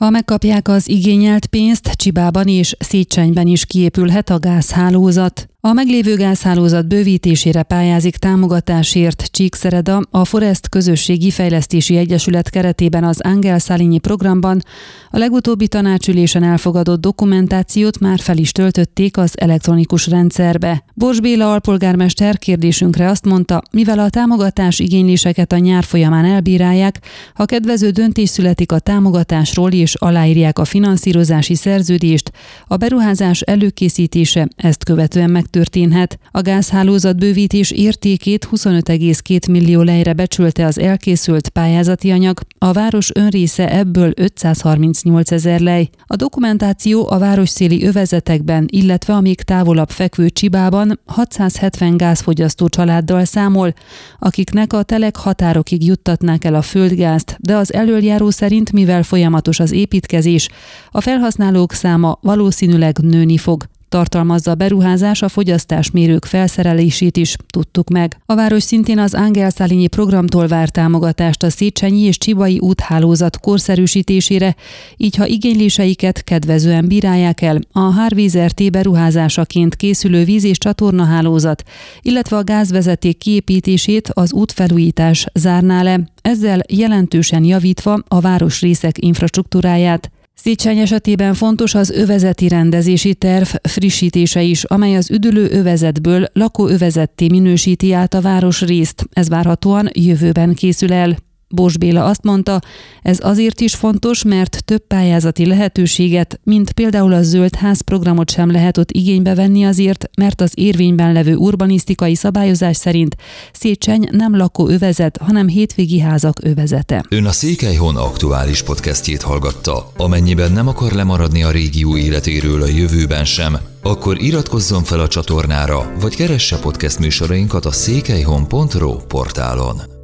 Ha megkapják az igényelt pénzt, Csibában és Széchenyben is kiépülhet a gázhálózat. A meglévő gázhálózat bővítésére pályázik támogatásért Csíkszereda, a Forest Közösségi Fejlesztési Egyesület keretében az Angel Szalini programban. A legutóbbi tanácsülésen elfogadott dokumentációt már fel is töltötték az elektronikus rendszerbe. Bors Béla alpolgármester kérdésünkre azt mondta, mivel a támogatás igényléseket a nyár folyamán elbírálják, ha kedvező döntés születik a támogatásról és aláírják a finanszírozási szerződést, a beruházás előkészítése ezt követően meg megtörténhet. A gázhálózat bővítés értékét 25,2 millió lejre becsülte az elkészült pályázati anyag, a város önrésze ebből 538 ezer lej. A dokumentáció a városszéli övezetekben, illetve a még távolabb fekvő Csibában 670 gázfogyasztó családdal számol, akiknek a telek határokig juttatnák el a földgázt, de az elöljáró szerint, mivel folyamatos az építkezés, a felhasználók száma valószínűleg nőni fog tartalmazza a beruházás a fogyasztásmérők felszerelését is, tudtuk meg. A város szintén az Ángel Szálényi programtól vár támogatást a Széchenyi és Csibai úthálózat korszerűsítésére, így ha igényléseiket kedvezően bírálják el, a Hárvízer beruházásaként készülő víz- és csatornahálózat, illetve a gázvezeték kiépítését az útfelújítás zárná le, ezzel jelentősen javítva a városrészek infrastruktúráját. Széchenyi esetében fontos az övezeti rendezési terv frissítése is, amely az üdülő övezetből lakóövezetté minősíti át a város részt. Ez várhatóan jövőben készül el. Bós Béla azt mondta, ez azért is fontos, mert több pályázati lehetőséget, mint például a Zöld Ház programot sem lehet ott igénybe venni azért, mert az érvényben levő urbanisztikai szabályozás szerint Szécseny nem lakó övezet, hanem hétvégi házak övezete. Ön a Székelyhon aktuális podcastjét hallgatta. Amennyiben nem akar lemaradni a régió életéről a jövőben sem, akkor iratkozzon fel a csatornára, vagy keresse podcast műsorainkat a székelyhon.pro portálon.